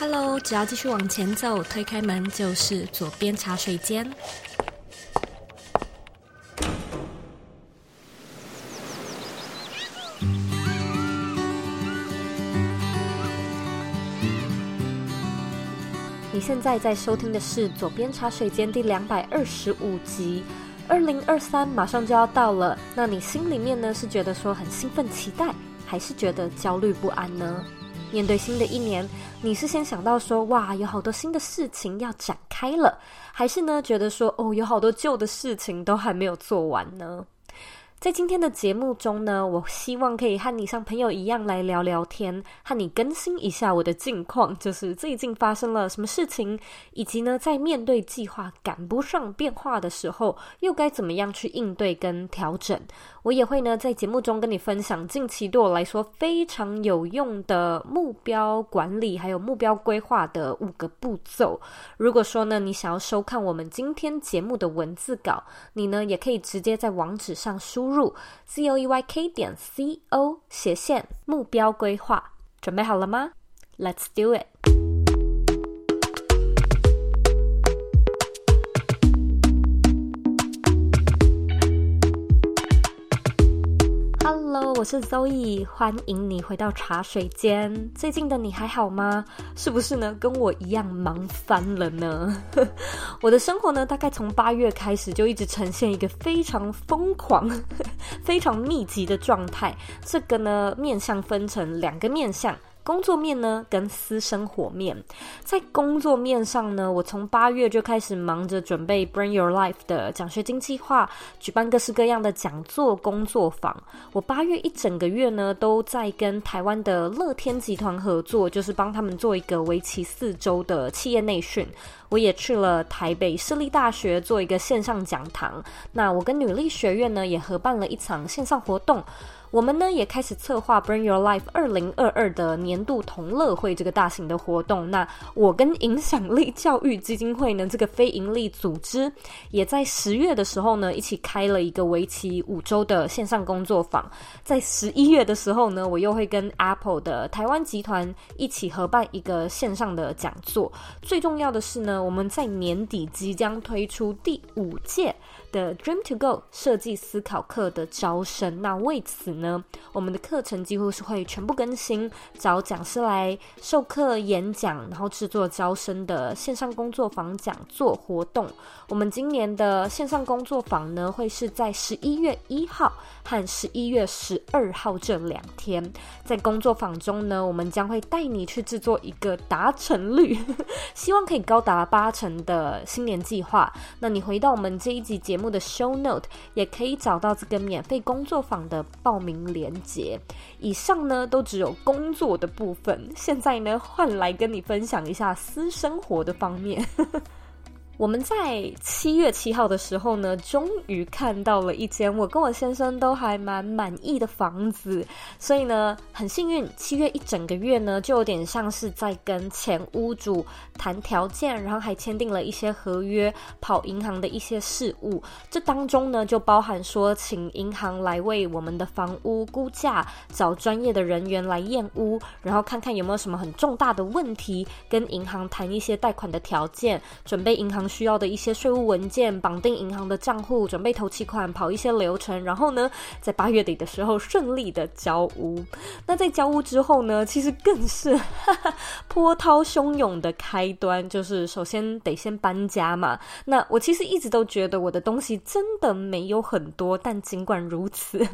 Hello，只要继续往前走，推开门就是左边茶水间。你现在在收听的是左边茶水间第两百二十五集。二零二三马上就要到了，那你心里面呢是觉得说很兴奋期待，还是觉得焦虑不安呢？面对新的一年，你是先想到说哇，有好多新的事情要展开了，还是呢觉得说哦，有好多旧的事情都还没有做完呢？在今天的节目中呢，我希望可以和你像朋友一样来聊聊天，和你更新一下我的近况，就是最近发生了什么事情，以及呢，在面对计划赶不上变化的时候，又该怎么样去应对跟调整。我也会呢，在节目中跟你分享近期对我来说非常有用的目标管理，还有目标规划的五个步骤。如果说呢，你想要收看我们今天节目的文字稿，你呢，也可以直接在网址上输入 z o e y k 点 c o 斜线目标规划，准备好了吗？Let's do it。我是 Zoe，欢迎你回到茶水间。最近的你还好吗？是不是呢？跟我一样忙翻了呢？我的生活呢，大概从八月开始就一直呈现一个非常疯狂、非常密集的状态。这个呢，面向分成两个面向。工作面呢，跟私生活面，在工作面上呢，我从八月就开始忙着准备 Bring Your Life 的奖学金计划，举办各式各样的讲座、工作坊。我八月一整个月呢，都在跟台湾的乐天集团合作，就是帮他们做一个为期四周的企业内训。我也去了台北市立大学做一个线上讲堂。那我跟女力学院呢，也合办了一场线上活动。我们呢也开始策划 Bring Your Life 二零二二的年度同乐会这个大型的活动。那我跟影响力教育基金会呢这个非营利组织，也在十月的时候呢一起开了一个为期五周的线上工作坊。在十一月的时候呢，我又会跟 Apple 的台湾集团一起合办一个线上的讲座。最重要的是呢，我们在年底即将推出第五届的 Dream to Go 设计思考课的招生。那为此呢，我们的课程几乎是会全部更新，找讲师来授课、演讲，然后制作招生的线上工作坊、讲座活动。我们今年的线上工作坊呢，会是在十一月一号和十一月十二号这两天。在工作坊中呢，我们将会带你去制作一个达成率，希望可以高达八成的新年计划。那你回到我们这一集节目的 show note，也可以找到这个免费工作坊的报名。名连结，以上呢都只有工作的部分，现在呢换来跟你分享一下私生活的方面。我们在七月七号的时候呢，终于看到了一间我跟我先生都还蛮满意的房子，所以呢，很幸运，七月一整个月呢，就有点像是在跟前屋主谈条件，然后还签订了一些合约，跑银行的一些事务。这当中呢，就包含说，请银行来为我们的房屋估价，找专业的人员来验屋，然后看看有没有什么很重大的问题，跟银行谈一些贷款的条件，准备银行。需要的一些税务文件，绑定银行的账户，准备投期款，跑一些流程，然后呢，在八月底的时候顺利的交屋。那在交屋之后呢，其实更是哈哈波涛汹涌的开端，就是首先得先搬家嘛。那我其实一直都觉得我的东西真的没有很多，但尽管如此，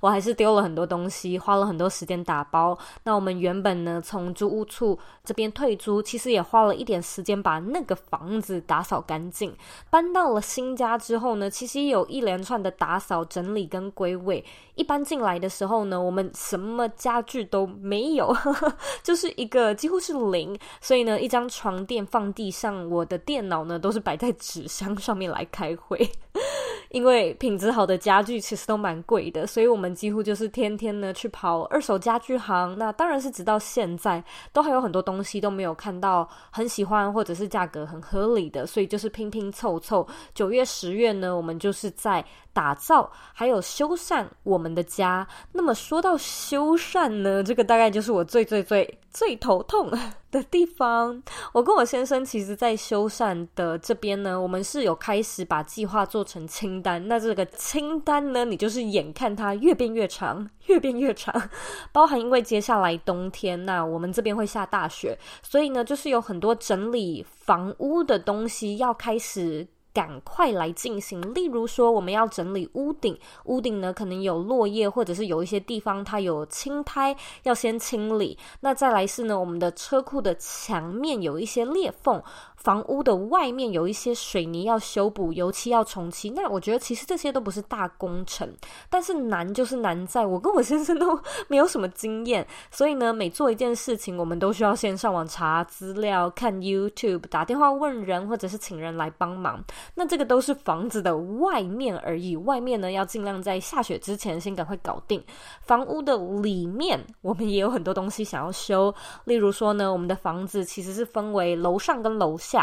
我还是丢了很多东西，花了很多时间打包。那我们原本呢，从租屋处这边退租，其实也花了一点时间把那个房子打扫。扫干净，搬到了新家之后呢，其实有一连串的打扫、整理跟归位。一搬进来的时候呢，我们什么家具都没有，就是一个几乎是零。所以呢，一张床垫放地上，我的电脑呢都是摆在纸箱上面来开会。因为品质好的家具其实都蛮贵的，所以我们几乎就是天天呢去跑二手家具行。那当然是直到现在都还有很多东西都没有看到很喜欢或者是价格很合理的，所以就是拼拼凑凑。九月、十月呢，我们就是在打造还有修缮我们的家。那么说到修缮呢，这个大概就是我最最最最头痛的地方。我跟我先生其实，在修缮的这边呢，我们是有开始把计划做成清单。那这个清单呢，你就是眼看它越变越长，越变越长。包含因为接下来冬天，那我们这边会下大雪，所以呢，就是有很多整理房屋的东西要开始。赶快来进行，例如说，我们要整理屋顶，屋顶呢可能有落叶，或者是有一些地方它有青苔，要先清理。那再来是呢，我们的车库的墙面有一些裂缝。房屋的外面有一些水泥要修补，油漆要重漆。那我觉得其实这些都不是大工程，但是难就是难在我跟我先生都 没有什么经验，所以呢，每做一件事情，我们都需要先上网查资料、看 YouTube、打电话问人，或者是请人来帮忙。那这个都是房子的外面而已，外面呢要尽量在下雪之前先赶快搞定。房屋的里面，我们也有很多东西想要修，例如说呢，我们的房子其实是分为楼上跟楼下。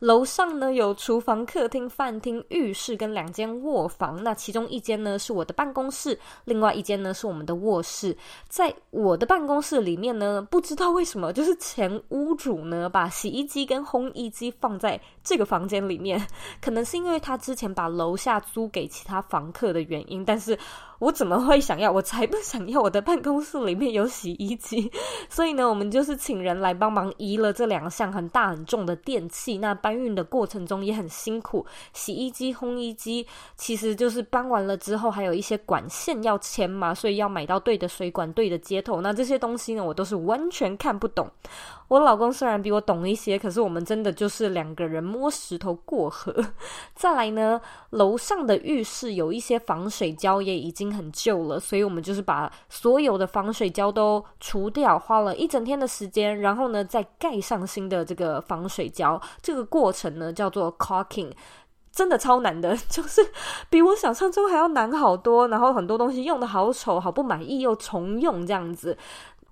楼上呢，有厨房、客厅、饭厅、浴室跟两间卧房，那其中一间呢是我的办公室，另外一间呢是我们的卧室。在我的办公室里面呢，不知道为什么，就是前屋主呢把洗衣机跟烘衣机放在这个房间里面，可能是因为他之前把楼下租给其他房客的原因，但是。我怎么会想要？我才不想要！我的办公室里面有洗衣机，所以呢，我们就是请人来帮忙移了这两项很大很重的电器。那搬运的过程中也很辛苦，洗衣机、烘衣机其实就是搬完了之后，还有一些管线要牵嘛，所以要买到对的水管、对的接头。那这些东西呢，我都是完全看不懂。我老公虽然比我懂一些，可是我们真的就是两个人摸石头过河。再来呢，楼上的浴室有一些防水胶也已经很旧了，所以我们就是把所有的防水胶都除掉，花了一整天的时间，然后呢再盖上新的这个防水胶。这个过程呢叫做 caulking，真的超难的，就是比我想象中还要难好多。然后很多东西用得好丑，好不满意，又重用这样子。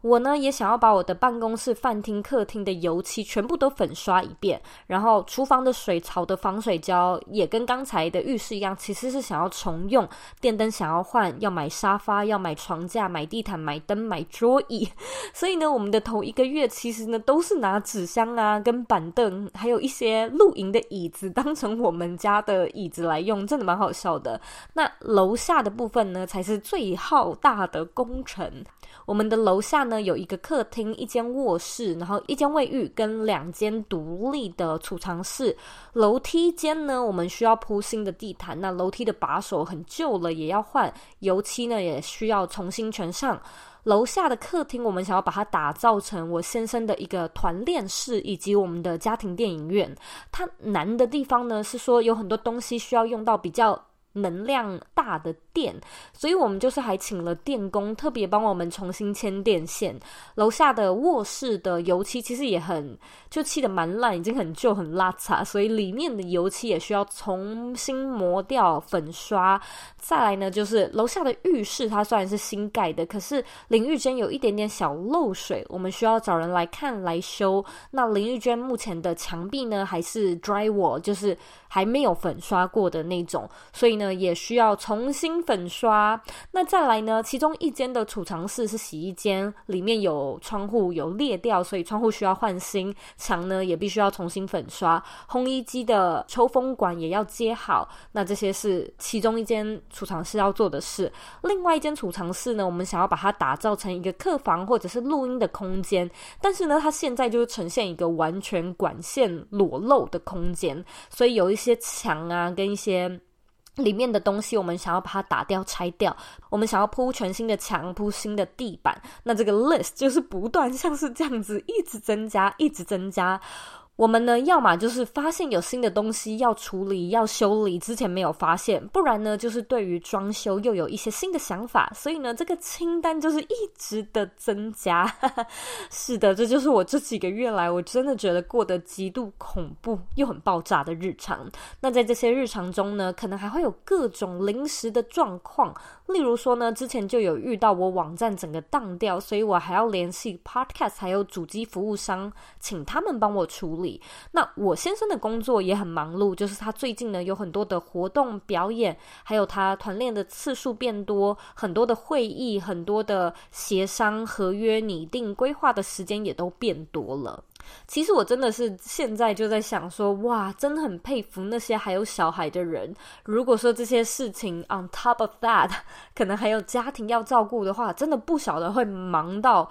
我呢也想要把我的办公室、饭厅、客厅的油漆全部都粉刷一遍，然后厨房的水槽的防水胶也跟刚才的浴室一样，其实是想要重用。电灯想要换，要买沙发，要买床架，买地毯，买灯，买桌椅。所以呢，我们的头一个月其实呢都是拿纸箱啊、跟板凳，还有一些露营的椅子当成我们家的椅子来用，真的蛮好笑的。那楼下的部分呢，才是最浩大的工程。我们的楼下呢有一个客厅、一间卧室，然后一间卫浴跟两间独立的储藏室。楼梯间呢，我们需要铺新的地毯，那楼梯的把手很旧了，也要换。油漆呢，也需要重新全上。楼下的客厅，我们想要把它打造成我先生的一个团练室，以及我们的家庭电影院。它难的地方呢，是说有很多东西需要用到比较能量大的电，所以我们就是还请了电工，特别帮我们重新牵电线。楼下的卧室的油漆其实也很，就漆得蛮烂，已经很旧很邋遢，所以里面的油漆也需要重新磨掉、粉刷。再来呢，就是楼下的浴室，它虽然是新盖的，可是淋浴间有一点点小漏水，我们需要找人来看来修。那淋浴间目前的墙壁呢，还是 drywall，就是还没有粉刷过的那种，所以呢，也需要重新粉刷。那再来呢，其中一间的储藏室是洗衣间，里面有窗户有裂掉，所以窗户需要换新。墙呢也必须要重新粉刷。烘衣机的抽风管也要接好。那这些是其中一间储藏室要做的事。另外一间储藏室呢，我们想要把它打造成一个客房或者是录音的空间，但是呢，它现在就是呈现一个完全管线裸露的空间，所以有一些墙啊跟一些。里面的东西，我们想要把它打掉、拆掉。我们想要铺全新的墙、铺新的地板。那这个 list 就是不断像是这样子，一直增加，一直增加。我们呢，要么就是发现有新的东西要处理、要修理，之前没有发现；不然呢，就是对于装修又有一些新的想法。所以呢，这个清单就是一直的增加。是的，这就是我这几个月来，我真的觉得过得极度恐怖又很爆炸的日常。那在这些日常中呢，可能还会有各种临时的状况，例如说呢，之前就有遇到我网站整个当掉，所以我还要联系 Podcast 还有主机服务商，请他们帮我处理。那我先生的工作也很忙碌，就是他最近呢有很多的活动表演，还有他团练的次数变多，很多的会议，很多的协商、合约拟定、规划的时间也都变多了。其实我真的是现在就在想说，哇，真的很佩服那些还有小孩的人。如果说这些事情 on top of that，可能还有家庭要照顾的话，真的不晓得会忙到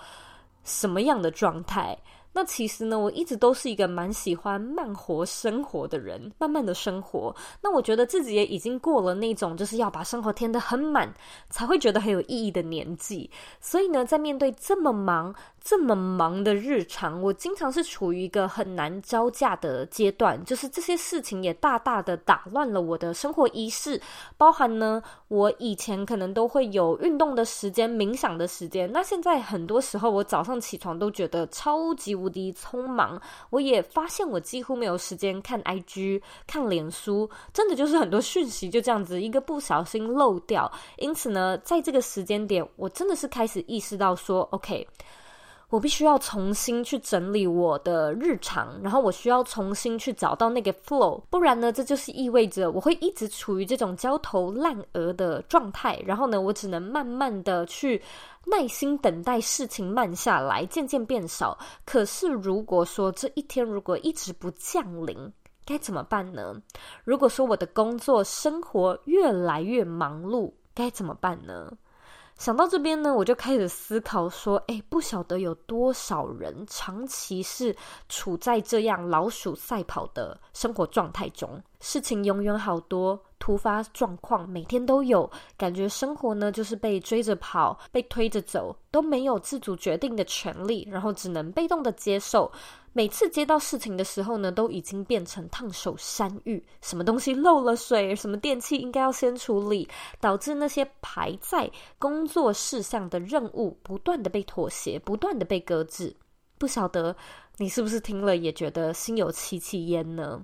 什么样的状态。那其实呢，我一直都是一个蛮喜欢慢活生活的人，慢慢的生活。那我觉得自己也已经过了那种就是要把生活填得很满，才会觉得很有意义的年纪。所以呢，在面对这么忙，这么忙的日常，我经常是处于一个很难招架的阶段，就是这些事情也大大的打乱了我的生活仪式，包含呢，我以前可能都会有运动的时间、冥想的时间，那现在很多时候我早上起床都觉得超级无敌匆忙，我也发现我几乎没有时间看 IG、看脸书，真的就是很多讯息就这样子一个不小心漏掉，因此呢，在这个时间点，我真的是开始意识到说，OK。我必须要重新去整理我的日常，然后我需要重新去找到那个 flow，不然呢，这就是意味着我会一直处于这种焦头烂额的状态。然后呢，我只能慢慢的去耐心等待事情慢下来，渐渐变少。可是如果说这一天如果一直不降临，该怎么办呢？如果说我的工作生活越来越忙碌，该怎么办呢？想到这边呢，我就开始思考说，诶，不晓得有多少人长期是处在这样老鼠赛跑的生活状态中，事情永远好多。突发状况每天都有，感觉生活呢就是被追着跑，被推着走，都没有自主决定的权利，然后只能被动的接受。每次接到事情的时候呢，都已经变成烫手山芋，什么东西漏了水，什么电器应该要先处理，导致那些排在工作事项的任务不断的被妥协，不断的被搁置。不晓得你是不是听了也觉得心有戚戚焉呢？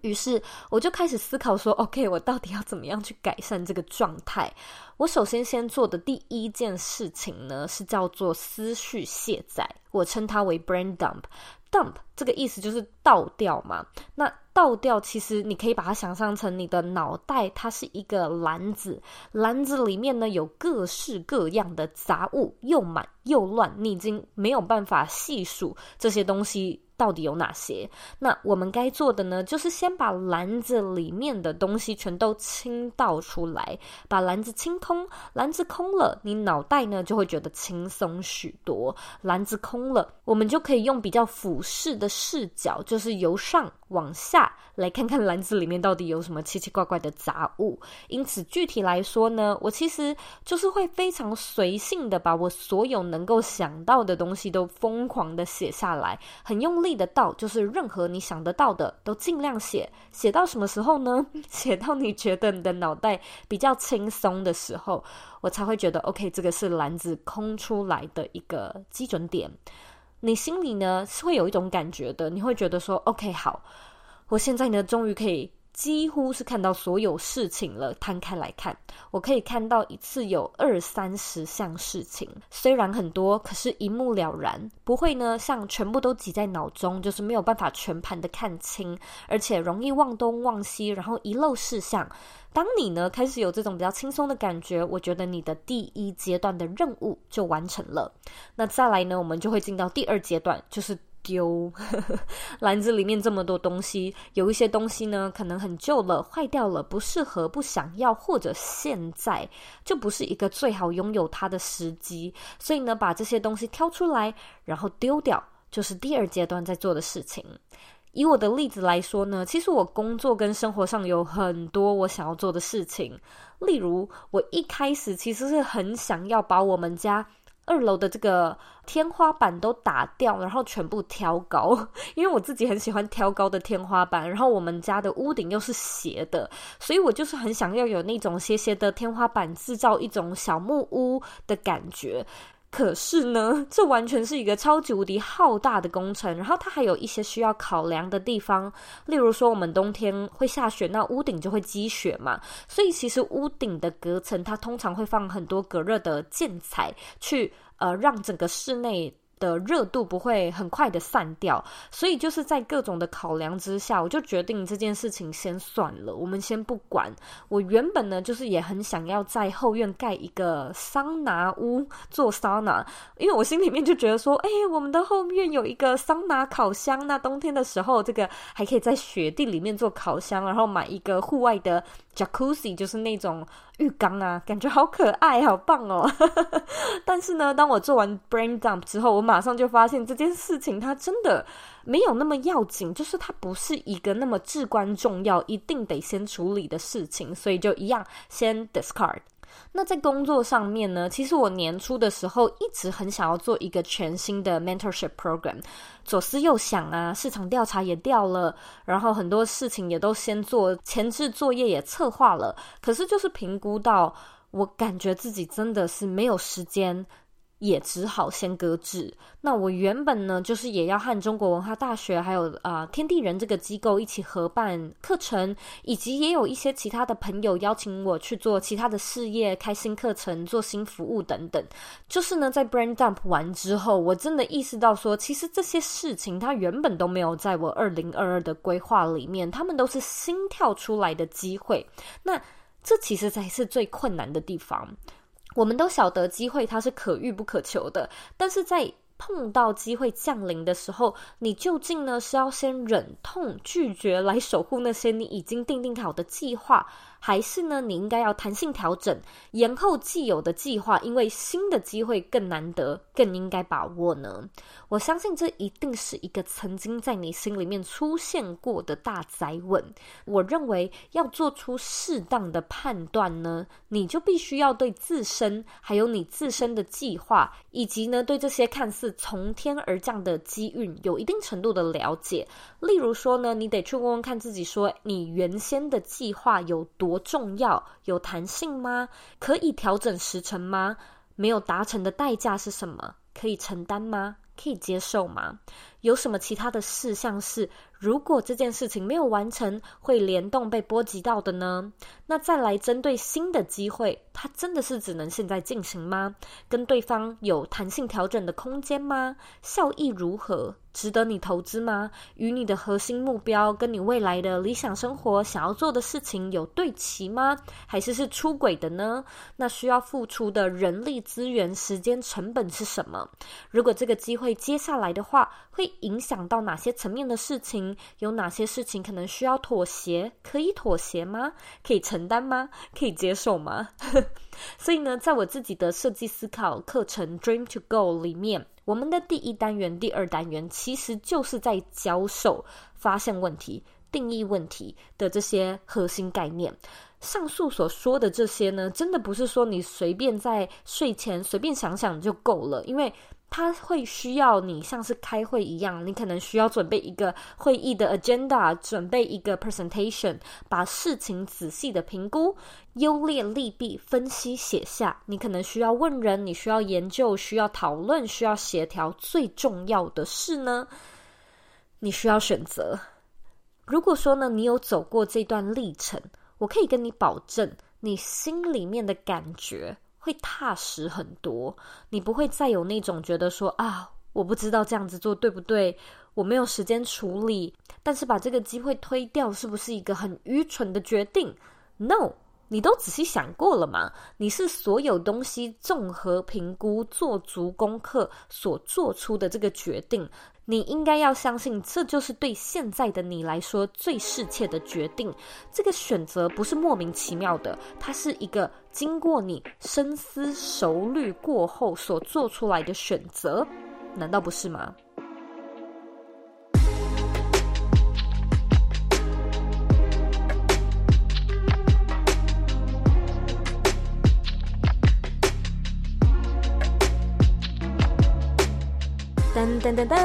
于是我就开始思考说，OK，我到底要怎么样去改善这个状态？我首先先做的第一件事情呢，是叫做思绪卸载，我称它为 brain dump。dump 这个意思就是倒掉嘛。那倒掉其实你可以把它想象成你的脑袋，它是一个篮子，篮子里面呢有各式各样的杂物，又满又乱，你已经没有办法细数这些东西。到底有哪些？那我们该做的呢，就是先把篮子里面的东西全都清倒出来，把篮子清空。篮子空了，你脑袋呢就会觉得轻松许多。篮子空了，我们就可以用比较俯视的视角，就是由上往下来看看篮子里面到底有什么奇奇怪怪的杂物。因此，具体来说呢，我其实就是会非常随性的把我所有能够想到的东西都疯狂的写下来，很用力。的到就是任何你想得到的都尽量写，写到什么时候呢？写到你觉得你的脑袋比较轻松的时候，我才会觉得 OK，这个是篮子空出来的一个基准点。你心里呢是会有一种感觉的，你会觉得说 OK，好，我现在呢终于可以。几乎是看到所有事情了，摊开来看，我可以看到一次有二三十项事情，虽然很多，可是一目了然，不会呢像全部都挤在脑中，就是没有办法全盘的看清，而且容易忘东忘西，然后遗漏事项。当你呢开始有这种比较轻松的感觉，我觉得你的第一阶段的任务就完成了。那再来呢，我们就会进到第二阶段，就是。丢 篮子里面这么多东西，有一些东西呢，可能很旧了、坏掉了，不适合、不想要，或者现在就不是一个最好拥有它的时机。所以呢，把这些东西挑出来，然后丢掉，就是第二阶段在做的事情。以我的例子来说呢，其实我工作跟生活上有很多我想要做的事情。例如，我一开始其实是很想要把我们家二楼的这个天花板都打掉，然后全部挑高，因为我自己很喜欢挑高的天花板。然后我们家的屋顶又是斜的，所以我就是很想要有那种斜斜的天花板，制造一种小木屋的感觉。可是呢，这完全是一个超级无敌浩大的工程，然后它还有一些需要考量的地方，例如说我们冬天会下雪，那屋顶就会积雪嘛，所以其实屋顶的隔层它通常会放很多隔热的建材，去呃让整个室内的热度不会很快的散掉，所以就是在各种的考量之下，我就决定这件事情先算了，我们先不管。我原本呢，就是也很想要在后院盖一个桑拿屋做桑拿，因为我心里面就觉得说，哎，我们的后院有一个桑拿烤箱，那冬天的时候，这个还可以在雪地里面做烤箱，然后买一个户外的 Jacuzzi，就是那种。浴缸啊，感觉好可爱，好棒哦！但是呢，当我做完 brain dump 之后，我马马上就发现这件事情它真的没有那么要紧，就是它不是一个那么至关重要、一定得先处理的事情，所以就一样先 discard。那在工作上面呢，其实我年初的时候一直很想要做一个全新的 mentorship program，左思右想啊，市场调查也调了，然后很多事情也都先做，前置作业也策划了，可是就是评估到，我感觉自己真的是没有时间。也只好先搁置。那我原本呢，就是也要和中国文化大学还有啊、天地人这个机构一起合办课程，以及也有一些其他的朋友邀请我去做其他的事业，开新课程、做新服务等等。就是呢，在 brain dump 完之后，我真的意识到说，其实这些事情它原本都没有在我二零二二的规划里面，他们都是新跳出来的机会。那这其实才是最困难的地方。我们都晓得机会它是可遇不可求的，但是在碰到机会降临的时候，你究竟呢是要先忍痛拒绝来守护那些你已经定定好的计划？还是呢，你应该要弹性调整，延后既有的计划，因为新的机会更难得，更应该把握呢？我相信这一定是一个曾经在你心里面出现过的大灾问。我认为要做出适当的判断呢，你就必须要对自身，还有你自身的计划，以及呢对这些看似从天而降的机运有一定程度的了解。例如说呢，你得去问问看自己，说你原先的计划有多。多重要？有弹性吗？可以调整时程吗？没有达成的代价是什么？可以承担吗？可以接受吗？有什么其他的事项是，如果这件事情没有完成，会联动被波及到的呢？那再来针对新的机会，它真的是只能现在进行吗？跟对方有弹性调整的空间吗？效益如何？值得你投资吗？与你的核心目标，跟你未来的理想生活想要做的事情有对齐吗？还是是出轨的呢？那需要付出的人力资源、时间成本是什么？如果这个机会接下来的话，会影响到哪些层面的事情？有哪些事情可能需要妥协？可以妥协吗？可以承担吗？可以接受吗？所以呢，在我自己的设计思考课程 Dream to Go 里面。我们的第一单元、第二单元，其实就是在教授发现问题、定义问题的这些核心概念。上述所说的这些呢，真的不是说你随便在睡前随便想想就够了，因为。它会需要你像是开会一样，你可能需要准备一个会议的 agenda，准备一个 presentation，把事情仔细的评估，优劣利弊分析写下。你可能需要问人，你需要研究，需要讨论，需要协调。最重要的是呢，你需要选择。如果说呢，你有走过这段历程，我可以跟你保证，你心里面的感觉。会踏实很多，你不会再有那种觉得说啊，我不知道这样子做对不对，我没有时间处理，但是把这个机会推掉，是不是一个很愚蠢的决定？No。你都仔细想过了吗？你是所有东西综合评估、做足功课所做出的这个决定。你应该要相信，这就是对现在的你来说最适切的决定。这个选择不是莫名其妙的，它是一个经过你深思熟虑过后所做出来的选择，难道不是吗？噔噔噔，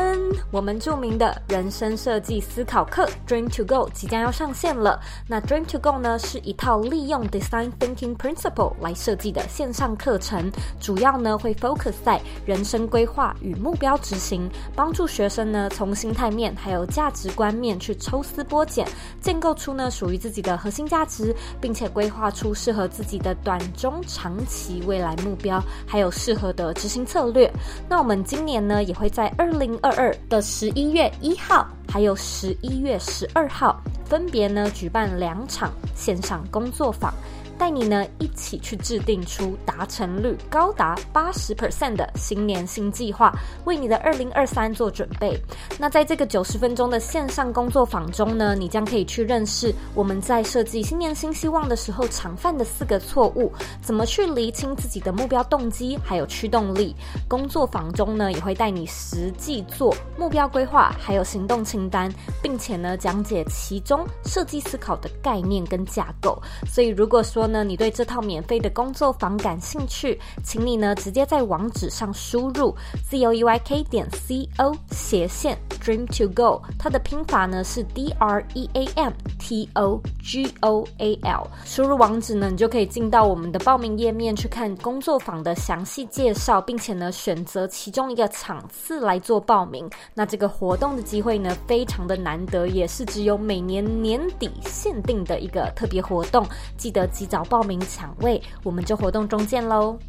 我们著名的人生设计思考课 Dream to Go 即将要上线了。那 Dream to Go 呢，是一套利用 Design Thinking Principle 来设计的线上课程，主要呢会 focus 在人生规划与目标执行，帮助学生呢从心态面还有价值观面去抽丝剥茧，建构出呢属于自己的核心价值，并且规划出适合自己的短中长期未来目标，还有适合的执行策略。那我们今年呢，也会在二二零二二的十一月一号，还有十一月十二号，分别呢举办两场线上工作坊。带你呢一起去制定出达成率高达八十 percent 的新年新计划，为你的二零二三做准备。那在这个九十分钟的线上工作坊中呢，你将可以去认识我们在设计新年新希望的时候常犯的四个错误，怎么去厘清自己的目标动机还有驱动力。工作坊中呢，也会带你实际做目标规划，还有行动清单，并且呢讲解其中设计思考的概念跟架构。所以如果说，呢，你对这套免费的工作坊感兴趣，请你呢直接在网址上输入 z o e y k 点 c o 斜线 dream to go，它的拼法呢是 d r e a m t o g o a l，输入网址呢，你就可以进到我们的报名页面去看工作坊的详细介绍，并且呢选择其中一个场次来做报名。那这个活动的机会呢非常的难得，也是只有每年年底限定的一个特别活动，记得及早。早报名抢位，我们就活动中见喽！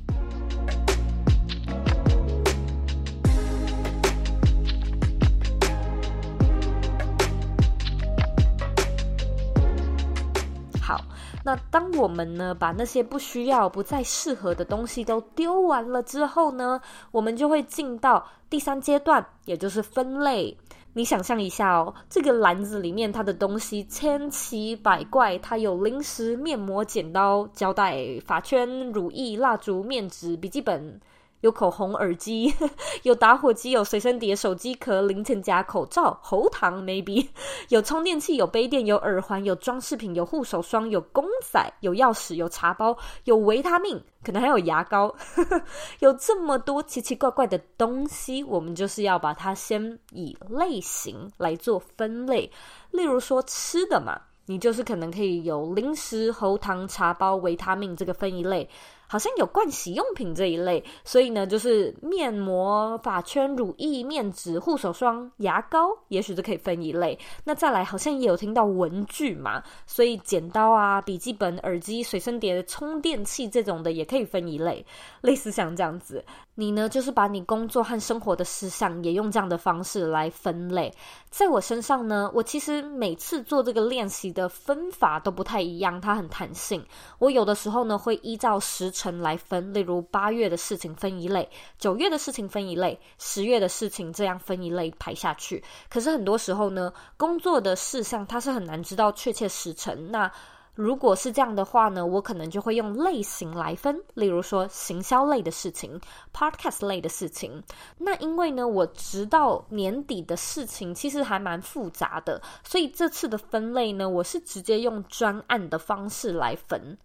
好，那当我们呢把那些不需要、不再适合的东西都丢完了之后呢，我们就会进到第三阶段，也就是分类。你想象一下哦，这个篮子里面它的东西千奇百怪，它有零食、面膜、剪刀、胶带、发圈、乳液、蜡烛、面纸、笔记本。有口红、耳机，有打火机，有随身碟、手机壳、零钱夹、口罩、喉糖，maybe 有充电器、有杯垫、有耳环、有装饰品、有护手霜、有公仔、有钥匙、有茶包、有维他命，可能还有牙膏，有这么多奇奇怪怪的东西，我们就是要把它先以类型来做分类。例如说吃的嘛，你就是可能可以有零食、喉糖、茶包、维他命这个分一类。好像有盥洗用品这一类，所以呢，就是面膜、发圈、乳液、面纸、护手霜、牙膏，也许就可以分一类。那再来，好像也有听到文具嘛，所以剪刀啊、笔记本、耳机、随身碟、充电器这种的也可以分一类。类似像这样子，你呢，就是把你工作和生活的事项也用这样的方式来分类。在我身上呢，我其实每次做这个练习的分法都不太一样，它很弹性。我有的时候呢，会依照时辰来分，例如八月的事情分一类，九月的事情分一类，十月的事情这样分一类排下去。可是很多时候呢，工作的事项它是很难知道确切时辰。那如果是这样的话呢，我可能就会用类型来分，例如说行销类的事情，podcast 类的事情。那因为呢，我直到年底的事情其实还蛮复杂的，所以这次的分类呢，我是直接用专案的方式来分。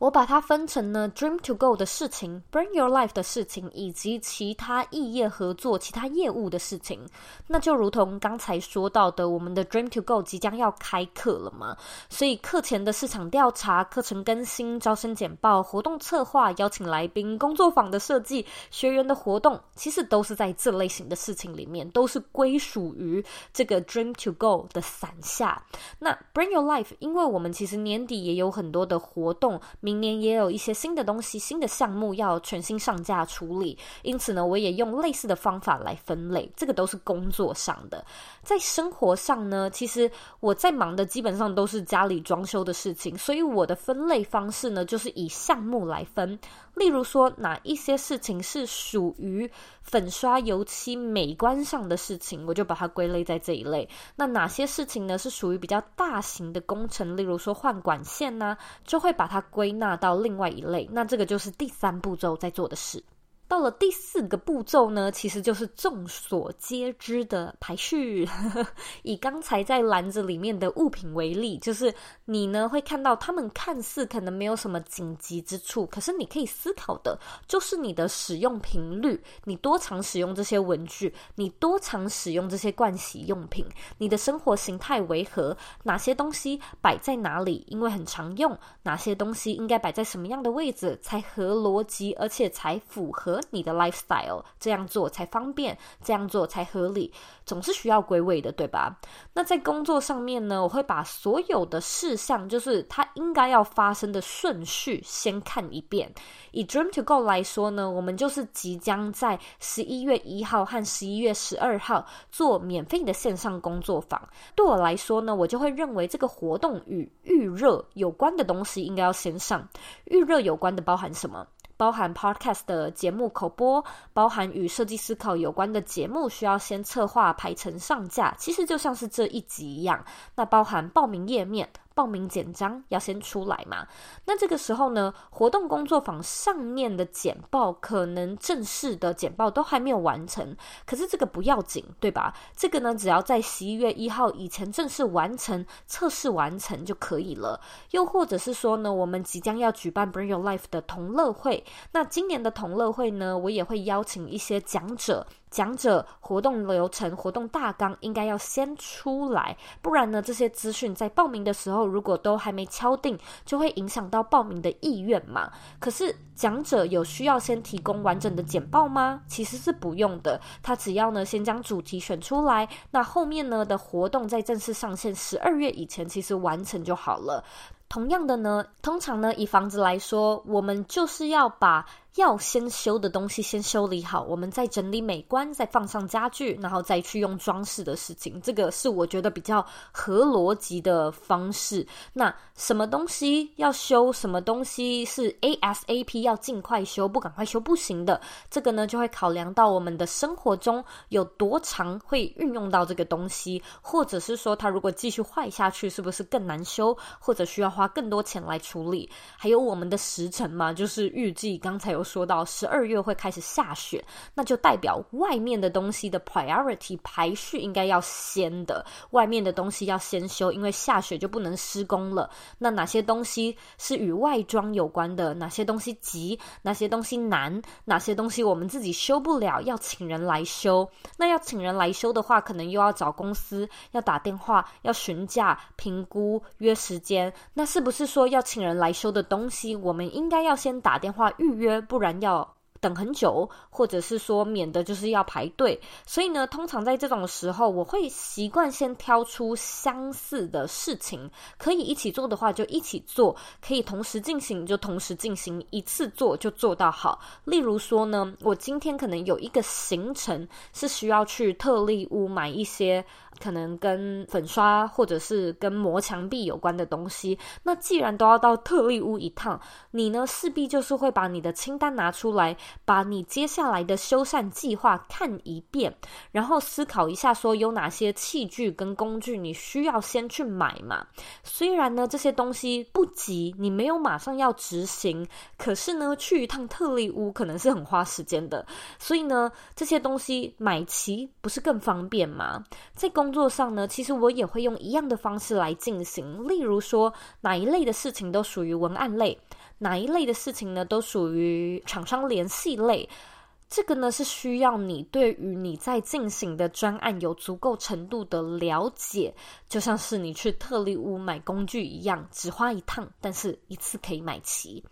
我把它分成呢，Dream to Go 的事情，Bring Your Life 的事情，以及其他异业合作、其他业务的事情。那就如同刚才说到的，我们的 Dream to Go 即将要开课了嘛，所以课前的市场调查、课程更新、招生简报、活动策划、邀请来宾、工作坊的设计、学员的活动，其实都是在这类型的事情里面，都是归属于这个 Dream to Go 的伞下。那 Bring Your Life，因为我们其实年底也有很多的活动。明年也有一些新的东西、新的项目要全新上架处理，因此呢，我也用类似的方法来分类。这个都是工作上的，在生活上呢，其实我在忙的基本上都是家里装修的事情，所以我的分类方式呢，就是以项目来分。例如说，哪一些事情是属于粉刷油漆美观上的事情，我就把它归类在这一类。那哪些事情呢，是属于比较大型的工程，例如说换管线呢，就会把它归纳到另外一类。那这个就是第三步骤在做的事。到了第四个步骤呢，其实就是众所皆知的排序。以刚才在篮子里面的物品为例，就是你呢会看到它们看似可能没有什么紧急之处，可是你可以思考的就是你的使用频率，你多常使用这些文具，你多常使用这些盥洗用品，你的生活形态为何，哪些东西摆在哪里，因为很常用，哪些东西应该摆在什么样的位置才合逻辑，而且才符合。你的 lifestyle 这样做才方便，这样做才合理，总是需要归位的，对吧？那在工作上面呢，我会把所有的事项，就是它应该要发生的顺序，先看一遍。以 Dream to Go 来说呢，我们就是即将在十一月一号和十一月十二号做免费的线上工作坊。对我来说呢，我就会认为这个活动与预热有关的东西应该要先上。预热有关的包含什么？包含 Podcast 的节目口播，包含与设计思考有关的节目，需要先策划、排程、上架，其实就像是这一集一样。那包含报名页面。报名简章要先出来嘛？那这个时候呢，活动工作坊上面的简报，可能正式的简报都还没有完成。可是这个不要紧，对吧？这个呢，只要在十一月一号以前正式完成、测试完成就可以了。又或者是说呢，我们即将要举办 Bring Your Life 的同乐会，那今年的同乐会呢，我也会邀请一些讲者。讲者活动流程、活动大纲应该要先出来，不然呢，这些资讯在报名的时候如果都还没敲定，就会影响到报名的意愿嘛。可是讲者有需要先提供完整的简报吗？其实是不用的，他只要呢先将主题选出来，那后面呢的活动在正式上线十二月以前，其实完成就好了。同样的呢，通常呢以房子来说，我们就是要把。要先修的东西先修理好，我们再整理美观，再放上家具，然后再去用装饰的事情，这个是我觉得比较合逻辑的方式。那什么东西要修，什么东西是 ASAP 要尽快修，不赶快修不行的，这个呢就会考量到我们的生活中有多长会运用到这个东西，或者是说它如果继续坏下去，是不是更难修，或者需要花更多钱来处理？还有我们的时程嘛，就是预计刚才有。说到十二月会开始下雪，那就代表外面的东西的 priority 排序应该要先的，外面的东西要先修，因为下雪就不能施工了。那哪些东西是与外装有关的？哪些东西急？哪些东西难？哪些东西我们自己修不了，要请人来修？那要请人来修的话，可能又要找公司，要打电话，要询价、评估、约时间。那是不是说要请人来修的东西，我们应该要先打电话预约？不然要等很久，或者是说免得就是要排队。所以呢，通常在这种时候，我会习惯先挑出相似的事情，可以一起做的话就一起做，可以同时进行就同时进行，一次做就做到好。例如说呢，我今天可能有一个行程是需要去特例屋买一些。可能跟粉刷或者是跟磨墙壁有关的东西，那既然都要到特例屋一趟，你呢势必就是会把你的清单拿出来，把你接下来的修缮计划看一遍，然后思考一下说有哪些器具跟工具你需要先去买嘛。虽然呢这些东西不急，你没有马上要执行，可是呢去一趟特力屋可能是很花时间的，所以呢这些东西买齐不是更方便吗？在工作上呢，其实我也会用一样的方式来进行。例如说，哪一类的事情都属于文案类，哪一类的事情呢，都属于厂商联系类。这个呢，是需要你对于你在进行的专案有足够程度的了解，就像是你去特力屋买工具一样，只花一趟，但是一次可以买齐。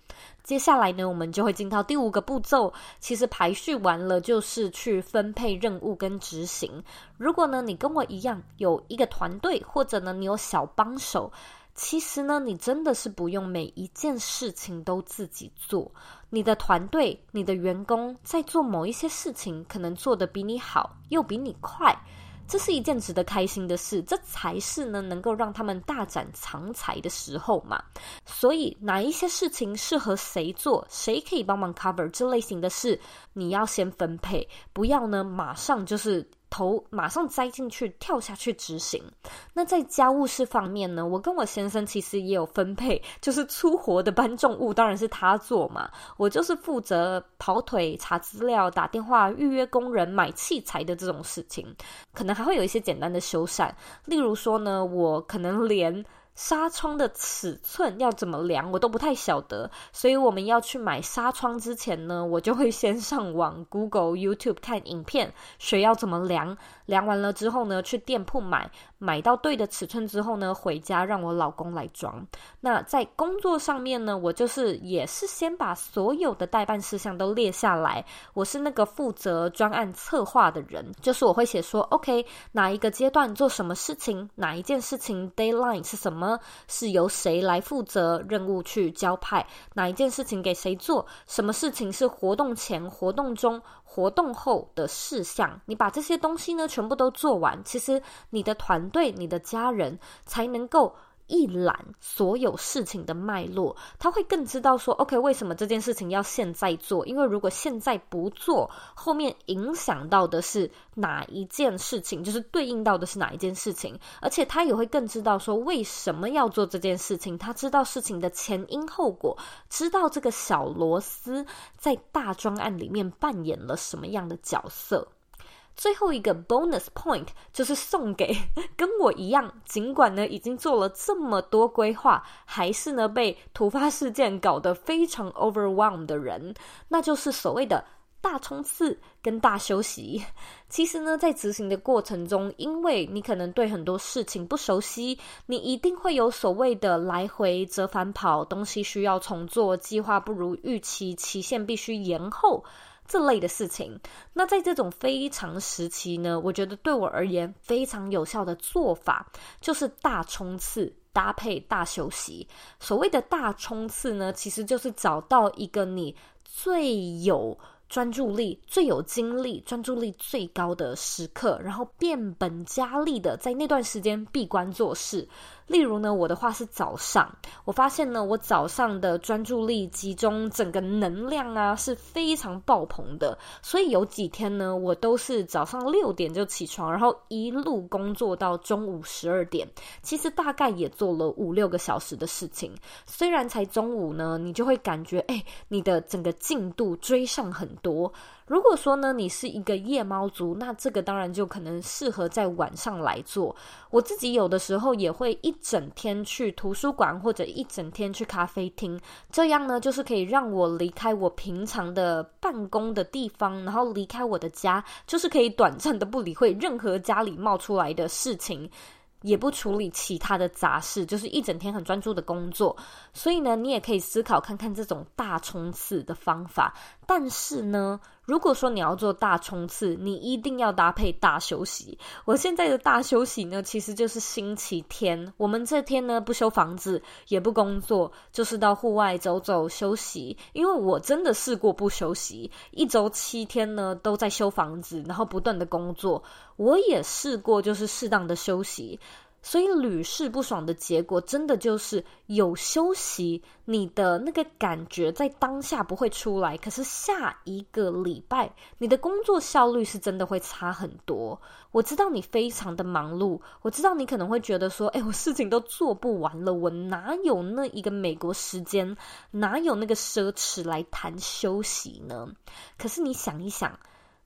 接下来呢，我们就会进到第五个步骤。其实排序完了，就是去分配任务跟执行。如果呢，你跟我一样有一个团队，或者呢，你有小帮手，其实呢，你真的是不用每一件事情都自己做。你的团队、你的员工在做某一些事情，可能做得比你好，又比你快。这是一件值得开心的事，这才是呢能够让他们大展长才的时候嘛。所以哪一些事情适合谁做，谁可以帮忙 cover 这类型的事，你要先分配，不要呢马上就是头马上栽进去，跳下去执行。那在家务事方面呢，我跟我先生其实也有分配，就是粗活的搬重物，当然是他做嘛。我就是负责跑腿、查资料、打电话、预约工人、买器材的这种事情。可能还会有一些简单的修缮，例如说呢，我可能连。纱窗的尺寸要怎么量，我都不太晓得，所以我们要去买纱窗之前呢，我就会先上网 Google、YouTube 看影片，学要怎么量。量完了之后呢，去店铺买，买到对的尺寸之后呢，回家让我老公来装。那在工作上面呢，我就是也是先把所有的待办事项都列下来。我是那个负责专案策划的人，就是我会写说，OK，哪一个阶段做什么事情，哪一件事情 deadline 是什么，是由谁来负责任务去交派，哪一件事情给谁做，什么事情是活动前、活动中。活动后的事项，你把这些东西呢全部都做完，其实你的团队、你的家人才能够一览所有事情的脉络，他会更知道说，OK，为什么这件事情要现在做？因为如果现在不做，后面影响到的是哪一件事情，就是对应到的是哪一件事情，而且他也会更知道说为什么要做这件事情，他知道事情的前因后果，知道这个小螺丝在大专案里面扮演了什么样的角色。最后一个 bonus point 就是送给 跟我一样，尽管呢已经做了这么多规划，还是呢被突发事件搞得非常 overwhelmed 的人，那就是所谓的大冲刺跟大休息。其实呢，在执行的过程中，因为你可能对很多事情不熟悉，你一定会有所谓的来回折返跑，东西需要重做，计划不如预期，期限必须延后。这类的事情，那在这种非常时期呢，我觉得对我而言非常有效的做法就是大冲刺搭配大休息。所谓的大冲刺呢，其实就是找到一个你最有专注力、最有精力、专注力最高的时刻，然后变本加厉的在那段时间闭关做事。例如呢，我的话是早上，我发现呢，我早上的专注力集中，整个能量啊是非常爆棚的。所以有几天呢，我都是早上六点就起床，然后一路工作到中午十二点。其实大概也做了五六个小时的事情。虽然才中午呢，你就会感觉，哎，你的整个进度追上很多。如果说呢，你是一个夜猫族，那这个当然就可能适合在晚上来做。我自己有的时候也会一整天去图书馆或者一整天去咖啡厅，这样呢，就是可以让我离开我平常的办公的地方，然后离开我的家，就是可以短暂的不理会任何家里冒出来的事情。也不处理其他的杂事，就是一整天很专注的工作。所以呢，你也可以思考看看这种大冲刺的方法。但是呢，如果说你要做大冲刺，你一定要搭配大休息。我现在的大休息呢，其实就是星期天。我们这天呢，不修房子，也不工作，就是到户外走走休息。因为我真的试过不休息，一周七天呢都在修房子，然后不断的工作。我也试过，就是适当的休息。所以屡试不爽的结果，真的就是有休息，你的那个感觉在当下不会出来，可是下一个礼拜，你的工作效率是真的会差很多。我知道你非常的忙碌，我知道你可能会觉得说，哎，我事情都做不完了，我哪有那一个美国时间，哪有那个奢侈来谈休息呢？可是你想一想。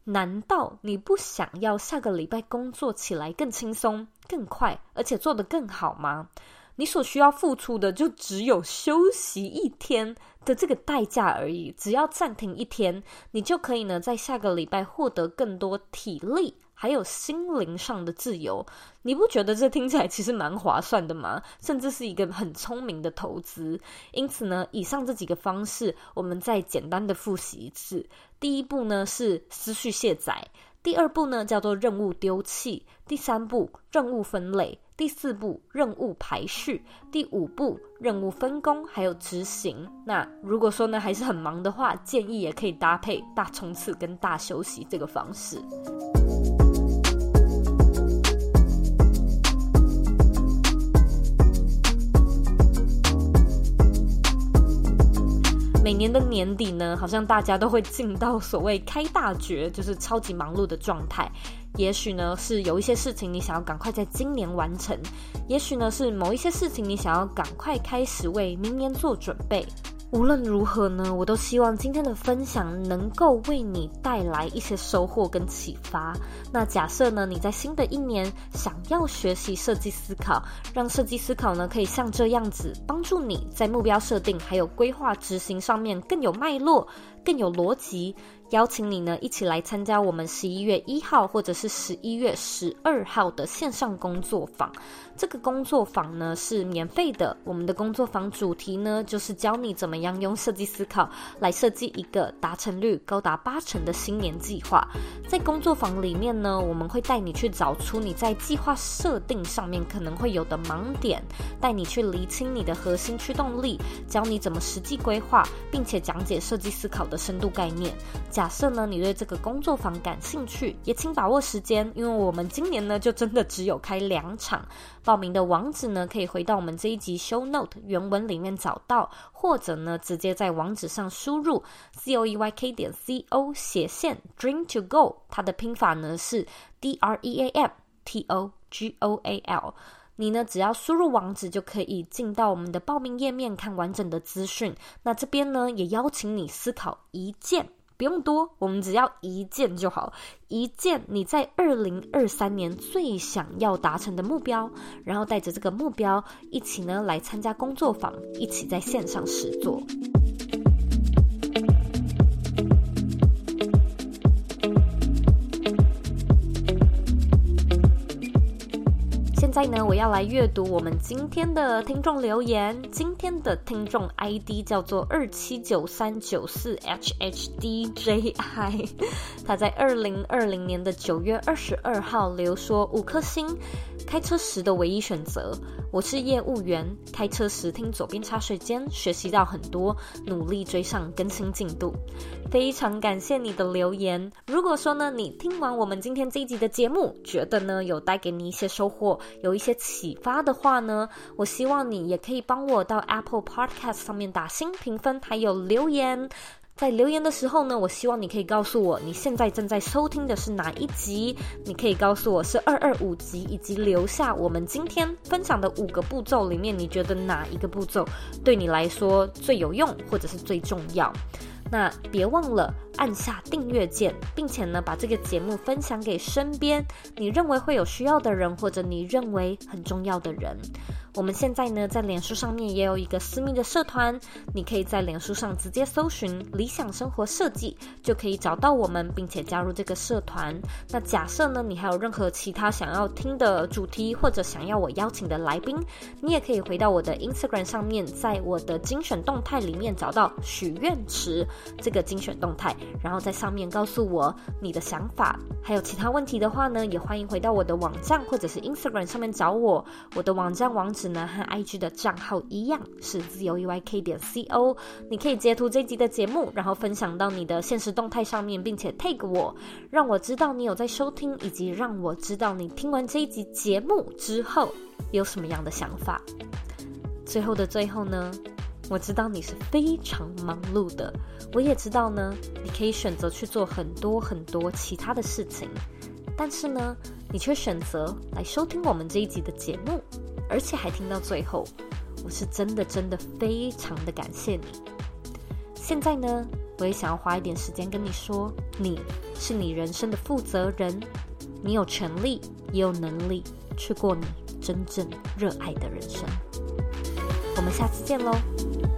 难道你不想要下个礼拜工作起来更轻松、更快，而且做得更好吗？你所需要付出的就只有休息一天的这个代价而已。只要暂停一天，你就可以呢，在下个礼拜获得更多体力。还有心灵上的自由，你不觉得这听起来其实蛮划算的吗？甚至是一个很聪明的投资。因此呢，以上这几个方式，我们再简单的复习一次。第一步呢是思绪卸载，第二步呢叫做任务丢弃，第三步任务分类，第四步任务排序，第五步任务分工还有执行。那如果说呢还是很忙的话，建议也可以搭配大冲刺跟大休息这个方式。每年的年底呢，好像大家都会进到所谓开大绝，就是超级忙碌的状态。也许呢是有一些事情你想要赶快在今年完成，也许呢是某一些事情你想要赶快开始为明年做准备。无论如何呢，我都希望今天的分享能够为你带来一些收获跟启发。那假设呢，你在新的一年想要学习设计思考，让设计思考呢可以像这样子帮助你在目标设定还有规划执行上面更有脉络、更有逻辑。邀请你呢，一起来参加我们十一月一号或者是十一月十二号的线上工作坊。这个工作坊呢是免费的。我们的工作坊主题呢就是教你怎么样用设计思考来设计一个达成率高达八成的新年计划。在工作坊里面呢，我们会带你去找出你在计划设定上面可能会有的盲点，带你去厘清你的核心驱动力，教你怎么实际规划，并且讲解设计思考的深度概念。假设呢，你对这个工作坊感兴趣，也请把握时间，因为我们今年呢，就真的只有开两场。报名的网址呢，可以回到我们这一集 show note 原文里面找到，或者呢，直接在网址上输入 c o e y k 点 c o 斜线 dream to go，它的拼法呢是 d r e a m t o g o a l。你呢，只要输入网址就可以进到我们的报名页面看完整的资讯。那这边呢，也邀请你思考一件。不用多，我们只要一件就好，一件你在二零二三年最想要达成的目标，然后带着这个目标一起呢来参加工作坊，一起在线上实做。在呢，我要来阅读我们今天的听众留言。今天的听众 ID 叫做二七九三九四 HHDJI，他在二零二零年的九月二十二号留说五颗星。开车时的唯一选择，我是业务员，开车时听左边茶水间，学习到很多，努力追上更新进度。非常感谢你的留言。如果说呢，你听完我们今天这一集的节目，觉得呢有带给你一些收获，有一些启发的话呢，我希望你也可以帮我到 Apple Podcast 上面打星评分，还有留言。在留言的时候呢，我希望你可以告诉我你现在正在收听的是哪一集，你可以告诉我是二二五集，以及留下我们今天分享的五个步骤里面，你觉得哪一个步骤对你来说最有用，或者是最重要？那别忘了按下订阅键，并且呢，把这个节目分享给身边你认为会有需要的人，或者你认为很重要的人。我们现在呢，在脸书上面也有一个私密的社团，你可以在脸书上直接搜寻“理想生活设计”，就可以找到我们，并且加入这个社团。那假设呢，你还有任何其他想要听的主题，或者想要我邀请的来宾，你也可以回到我的 Instagram 上面，在我的精选动态里面找到许愿池这个精选动态，然后在上面告诉我你的想法。还有其他问题的话呢，也欢迎回到我的网站或者是 Instagram 上面找我。我的网站网址。呢和 IG 的账号一样是 zoeyk 点 co，你可以截图这集的节目，然后分享到你的现实动态上面，并且 tag 我，让我知道你有在收听，以及让我知道你听完这一集节目之后有什么样的想法。最后的最后呢，我知道你是非常忙碌的，我也知道呢，你可以选择去做很多很多其他的事情，但是呢，你却选择来收听我们这一集的节目。而且还听到最后，我是真的真的非常的感谢你。现在呢，我也想要花一点时间跟你说，你是你人生的负责人，你有权利也有能力去过你真正热爱的人生。下次见喽。